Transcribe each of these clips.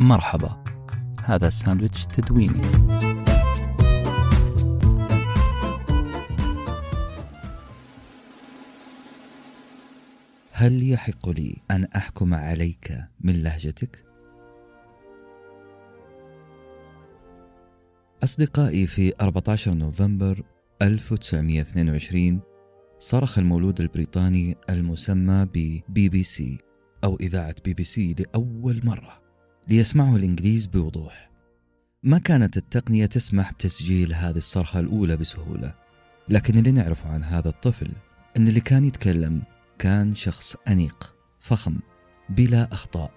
مرحبا. هذا ساندويتش تدويني. هل يحق لي أن أحكم عليك من لهجتك؟ أصدقائي في 14 نوفمبر 1922 صرخ المولود البريطاني المسمى ببي بي سي أو إذاعة بي بي سي لأول مرة. ليسمعه الإنجليز بوضوح. ما كانت التقنية تسمح بتسجيل هذه الصرخة الأولى بسهولة لكن اللي نعرفه عن هذا الطفل أن اللي كان يتكلم كان شخص أنيق فخم بلا أخطاء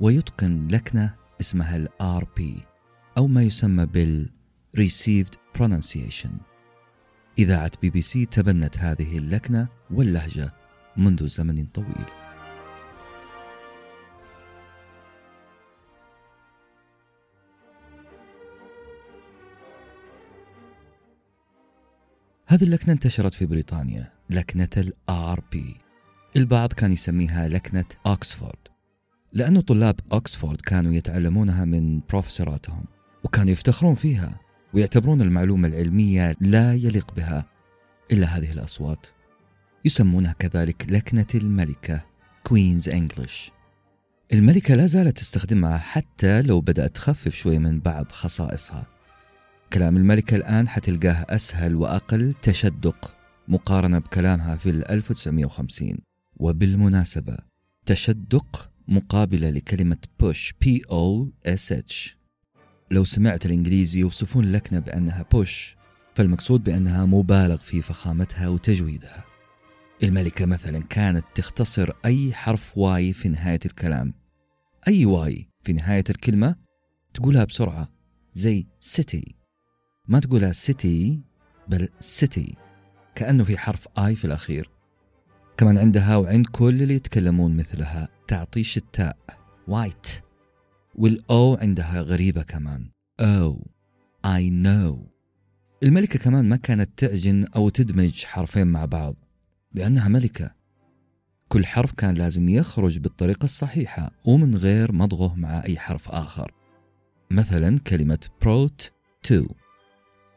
ويتقن لكنة اسمها ال RP أو ما يسمى بال Received Pronunciation. إذاعة بي بي سي تبنت هذه اللكنة واللهجة منذ زمن طويل. هذه اللكنة انتشرت في بريطانيا لكنة الآر بي. البعض كان يسميها لكنة أكسفورد لأن طلاب أكسفورد كانوا يتعلمونها من بروفيسوراتهم وكانوا يفتخرون فيها ويعتبرون المعلومة العلمية لا يليق بها إلا هذه الأصوات. يسمونها كذلك لكنة الملكة كوينز انجلش الملكة لا زالت تستخدمها حتى لو بدأت تخفف شوي من بعض خصائصها. كلام الملكة الآن حتلقاه أسهل وأقل تشدق مقارنة بكلامها في 1950 وبالمناسبة تشدق مقابلة لكلمة push P O S H. لو سمعت الإنجليزي يوصفون اللكنة بأنها push فالمقصود بأنها مبالغ في فخامتها وتجويدها. الملكة مثلا كانت تختصر أي حرف Y في نهاية الكلام. أي Y في نهاية الكلمة تقولها بسرعة زي city. ما تقولها city بل city كأنه في حرف I في الأخير. كمان عندها وعند كل اللي يتكلمون مثلها تعطيش التاء white وال O عندها غريبة كمان oh I know. الملكة كمان ما كانت تعجن أو تدمج حرفين مع بعض لأنها ملكة. كل حرف كان لازم يخرج بالطريقة الصحيحة ومن غير مضغه مع أي حرف آخر. مثلا كلمة brought to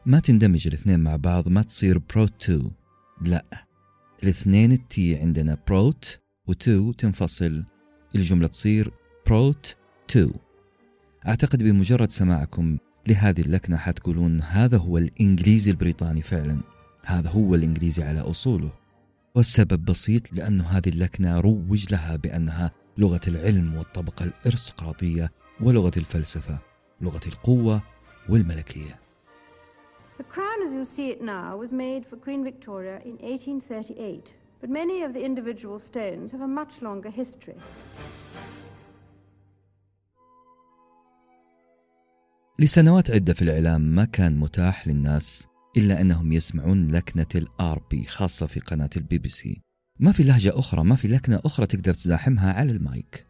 ما تندمج الاثنين مع بعض ما تصير brought to لا الاثنين التي عندنا brought و to تنفصل. الجملة تصير بروت تو أعتقد بمجرد سماعكم لهذه اللكنة حتقولون هذا هو الإنجليزي البريطاني فعلا. هذا هو الإنجليزي على أصوله. والسبب بسيط لأن هذه اللكنة روج لها بأنها لغة العلم والطبقة الأرستقراطية ولغة الفلسفة لغة القوة والملكية. The crown as you see it now was made for Queen Victoria in 1838, but many of the individual stones have a much longer history. لسنوات عدة في الإعلام ما كان متاح للناس إلا أنهم يسمعون لكنة ال RP خاصة في قناة البي بي سي. ما في لهجة أخرى ما في لكنة أخرى تقدر تزاحمها على المايك.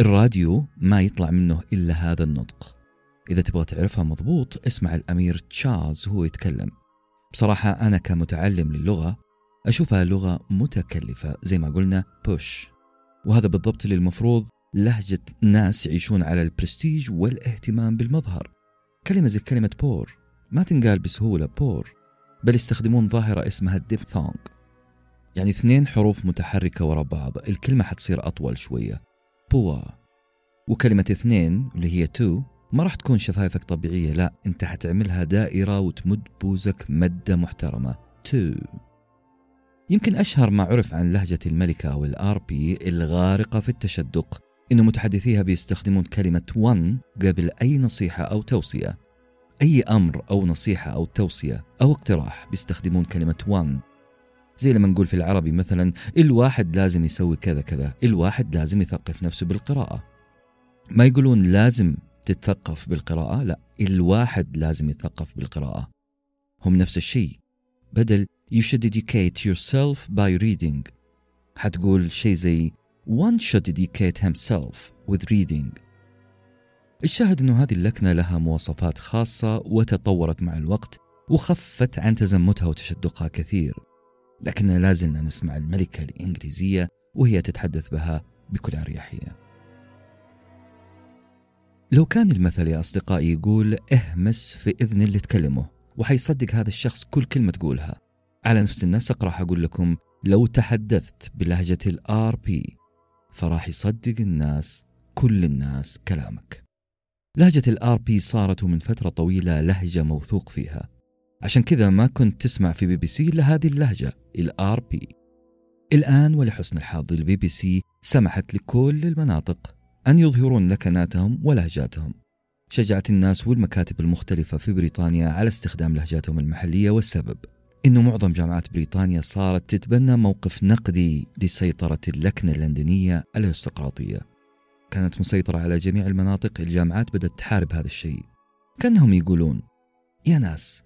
الراديو ما يطلع منه إلا هذا النطق. إذا تبغى تعرفها مضبوط اسمع الأمير تشارلز هو يتكلم. بصراحة أنا كمتعلم للغة أشوفها لغة متكلفة زي ما قلنا posh وهذا بالضبط اللي المفروض لهجة ناس يعيشون على البرستيج والاهتمام بالمظهر. كلمة زي كلمة poor ما تنقال بسهولة poor بل يستخدمون ظاهرة اسمها ال diphthong يعني اثنين حروف متحركة ورا بعض الكلمة حتصير أطول شوية. poor وكلمة اثنين اللي هي two ما راح تكون شفايفك طبيعية لا انت حتعملها دائرة وتمد بوزك مدة محترمة. two. يمكن أشهر ما عرف عن لهجة الملكة أو ال RP الغارقة في التشدق إنه متحدثيها بيستخدمون كلمة one قبل أي نصيحة أو توصية. أي أمر أو نصيحة أو توصية أو اقتراح بيستخدمون كلمة one. زي لما نقول في العربي مثلا الواحد لازم يسوي كذا كذا الواحد لازم يثقف نفسه بالقراءة. ما يقولون لازم تتثقف بالقراءة؟ لا الواحد لازم يتثقف بالقراءة. هم نفس الشيء. بدل you should educate yourself by reading. حتقول شيء زي one should educate himself with reading. الشاهد أنه هذه اللكنة لها مواصفات خاصة وتطورت مع الوقت وخفت عن تزمتها وتشدقها كثير. لكننا لازلنا نسمع الملكة الإنجليزية وهي تتحدث بها بكل أريحية. لو كان المثل يا أصدقائي يقول اهمس في إذن اللي تكلمه وحيصدق هذا الشخص كل كلمة تقولها. على نفس النسق راح أقول لكم لو تحدثت بلهجة ال RP فراح يصدق الناس كل الناس كلامك. لهجة ال RP صارت من فترة طويلة لهجة موثوق فيها. عشان كذا ما كنت تسمع في بي بي سي إلا هذه اللهجة ال RP. الآن ولحسن الحظ البي بي سي سمحت لكل المناطق أن يظهرون لكناتهم ولهجاتهم. شجعت الناس والمكاتب المختلفة في بريطانيا على استخدام لهجاتهم المحلية والسبب. إنه معظم جامعات بريطانيا صارت تتبنى موقف نقدي لسيطرة اللكنة اللندنية الارستقراطية كانت مسيطرة على جميع المناطق الجامعات بدأت تحارب هذا الشيء. كأنهم يقولون يا ناس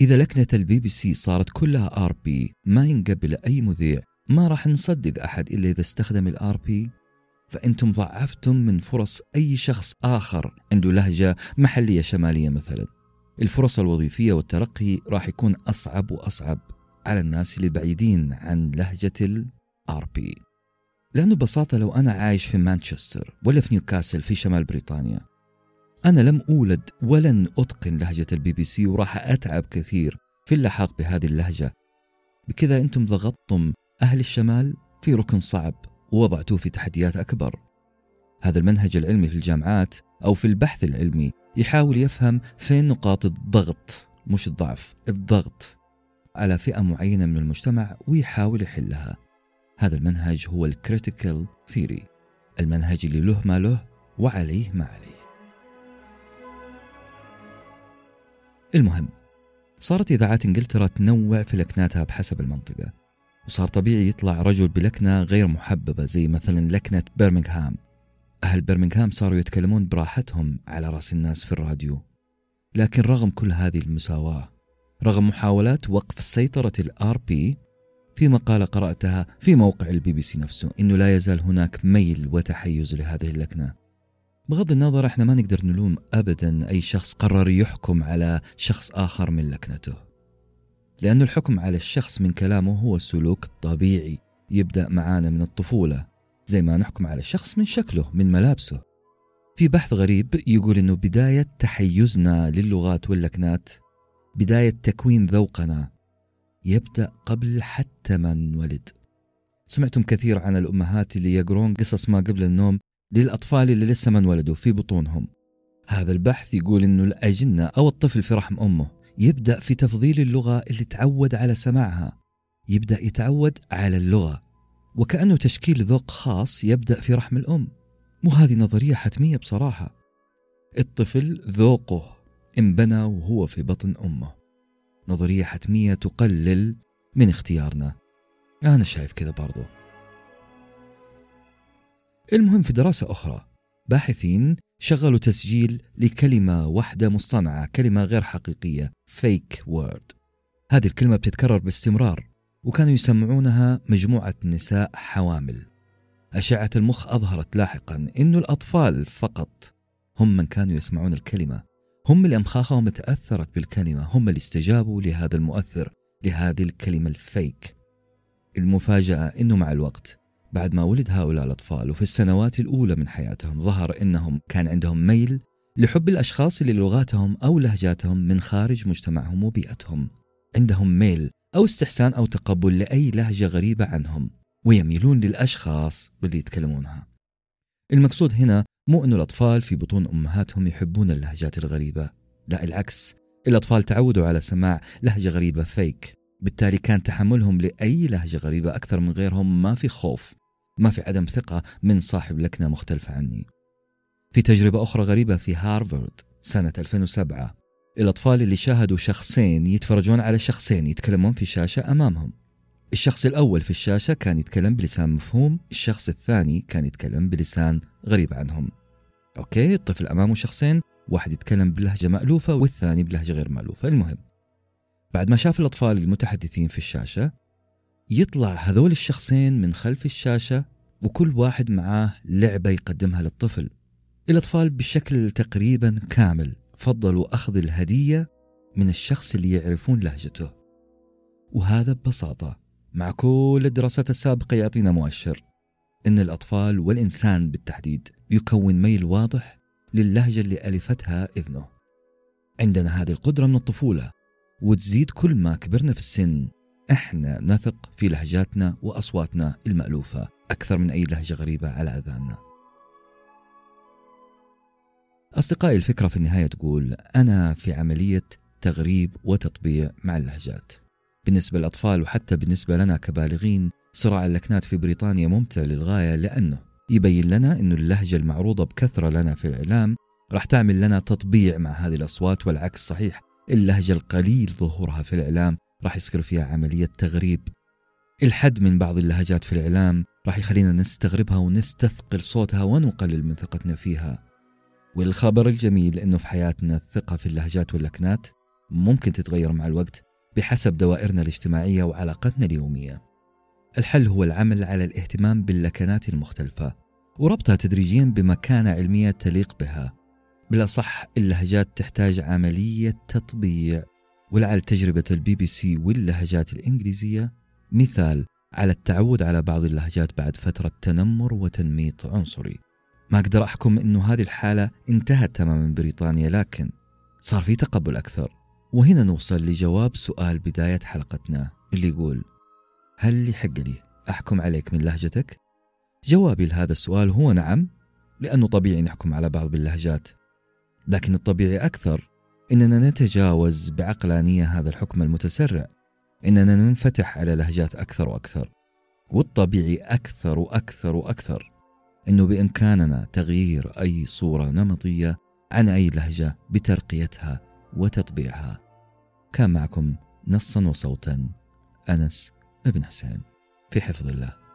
إذا لكنة البي بي سي صارت كلها RP ما ينقبل أي مذيع ما راح نصدق أحد إلا إذا استخدم ال RP فأنتم ضعفتم من فرص أي شخص آخر عنده لهجة محلية شمالية مثلا. الفرص الوظيفية والترقي راح يكون أصعب وأصعب على الناس اللي بعيدين عن لهجة ال RP. لأنه ببساطة لو أنا عايش في مانشستر ولا في نيوكاسل في شمال بريطانيا أنا لم أولد ولن أتقن لهجة البي بي سي وراح أتعب كثير في اللحاق بهذه اللهجة. بكذا أنتم ضغطتم أهل الشمال في ركن صعب. ووضعتوه في تحديات أكبر. هذا المنهج العلمي في الجامعات أو في البحث العلمي يحاول يفهم فين نقاط الضغط مش الضعف الضغط على فئة معينة من المجتمع ويحاول يحلها. هذا المنهج هو ال critical theory المنهج اللي له ما له وعليه ما عليه. المهم صارت إذاعات إنجلترا تنوع في لكناتها بحسب المنطقة. وصار طبيعي يطلع رجل بلكنة غير محببة زي مثلا لكنة برمنغهام أهل برمنغهام صاروا يتكلمون براحتهم على رأس الناس في الراديو. لكن رغم كل هذه المساواة رغم محاولات وقف سيطرة الآر بي في مقالة قرأتها في موقع البي بي سي نفسه إنه لا يزال هناك ميل وتحيز لهذه اللكنة. بغض النظر إحنا ما نقدر نلوم ابدا أي شخص قرر يحكم على شخص آخر من لكنته. لأن الحكم على الشخص من كلامه هو سلوك طبيعي يبدأ معانا من الطفولة زي ما نحكم على الشخص من شكله من ملابسه. في بحث غريب يقول إنه بداية تحيزنا للغات واللكنات بداية تكوين ذوقنا يبدأ قبل حتى ما نولد. سمعتم كثير عن الأمهات اللي يقرون قصص ما قبل النوم للأطفال اللي لسه ما انولدوا في بطونهم. هذا البحث يقول إنه الأجنة أو الطفل في رحم أمه. يبدأ في تفضيل اللغة اللي تعود على سماعها. يبدأ يتعود على اللغة. وكأنه تشكيل ذوق خاص يبدأ في رحم الأم. وهذه نظرية حتمية بصراحة. الطفل ذوقه انبنى وهو في بطن أمه. نظرية حتمية تقلل من اختيارنا. أنا شايف كذا برضو. المهم في دراسة أخرى باحثين شغلوا تسجيل لكلمة واحدة مصطنعة كلمة غير حقيقية fake word. هذه الكلمة بتتكرر باستمرار وكانوا يسمعونها مجموعة نساء حوامل. أشعة المخ أظهرت لاحقا أن الأطفال فقط هم من كانوا يسمعون الكلمة. هم اللي أمخاخهم تأثرت بالكلمة هم اللي استجابوا لهذا المؤثر لهذه الكلمة الفيك المفاجأة أنه مع الوقت بعد ما ولد هؤلاء الأطفال وفي السنوات الأولى من حياتهم ظهر أنهم كان عندهم ميل لحب الأشخاص اللي لغاتهم أو لهجاتهم من خارج مجتمعهم وبيئتهم. عندهم ميل أو استحسان أو تقبل لأي لهجة غريبة عنهم ويميلون للأشخاص اللي يتكلمونها. المقصود هنا مو أن الأطفال في بطون أمهاتهم يحبون اللهجات الغريبة لا العكس. الأطفال تعودوا على سماع لهجة غريبة فيك بالتالي كان تحملهم لأي لهجة غريبة أكثر من غيرهم ما في خوف. ما في عدم ثقة من صاحب لكنة مختلفة عني. في تجربة أخرى غريبة في هارفارد سنة 2007 الأطفال اللي شاهدوا شخصين يتفرجون على شخصين يتكلمون في شاشة أمامهم. الشخص الأول في الشاشة كان يتكلم بلسان مفهوم الشخص الثاني كان يتكلم بلسان غريب عنهم. أوكي الطفل أمامه شخصين واحد يتكلم بلهجة مألوفة والثاني بلهجة غير مألوفة. المهم بعد ما شاف الأطفال المتحدثين في الشاشة يطلع هذول الشخصين من خلف الشاشة وكل واحد معاه لعبة يقدمها للطفل. الأطفال بشكل تقريبا كامل فضلوا أخذ الهدية من الشخص اللي يعرفون لهجته. وهذا ببساطة مع كل الدراسات السابقة يعطينا مؤشر أن الأطفال والإنسان بالتحديد يكون ميل واضح للهجة اللي ألفتها إذنه. عندنا هذه القدرة من الطفولة وتزيد كل ما كبرنا في السن إحنا نثق في لهجاتنا وأصواتنا المألوفة أكثر من أي لهجة غريبة على أذاننا. أصدقائي الفكرة في النهاية تقول أنا في عملية تغريب وتطبيع مع اللهجات. بالنسبة للأطفال وحتى بالنسبة لنا كبالغين صراع اللكنات في بريطانيا ممتع للغاية لأنه يبين لنا إنه اللهجة المعروضة بكثرة لنا في الإعلام راح تعمل لنا تطبيع مع هذه الأصوات والعكس صحيح اللهجة القليل ظهورها في الإعلام راح يصير فيها عملية تغريب. الحد من بعض اللهجات في الإعلام راح يخلينا نستغربها ونستثقل صوتها ونقلل من ثقتنا فيها. والخبر الجميل أنه في حياتنا الثقة في اللهجات واللكنات ممكن تتغير مع الوقت بحسب دوائرنا الاجتماعية وعلاقتنا اليومية. الحل هو العمل على الاهتمام باللكنات المختلفة وربطها تدريجيا بمكانة علمية تليق بها. بالأصح اللهجات تحتاج عملية تطبيع ولعل تجربة البي بي سي واللهجات الإنجليزية مثال على التعود على بعض اللهجات بعد فترة تنمر وتنميط عنصري ما أقدر أحكم أنه هذه الحالة انتهت تماما بريطانيا لكن صار في تقبل أكثر وهنا نوصل لجواب سؤال بداية حلقتنا اللي يقول هل يحق لي أحكم عليك من لهجتك؟ جوابي لهذا السؤال هو نعم لأنه طبيعي نحكم على بعض باللهجات لكن الطبيعي أكثر إننا نتجاوز بعقلانية هذا الحكم المتسرع. إننا ننفتح على لهجات أكثر وأكثر والطبيعي أكثر وأكثر وأكثر. إنه بإمكاننا تغيير أي صورة نمطية عن أي لهجة بترقيتها وتطبيعها. كان معكم نصا وصوتا أنس ابن حسين. في حفظ الله.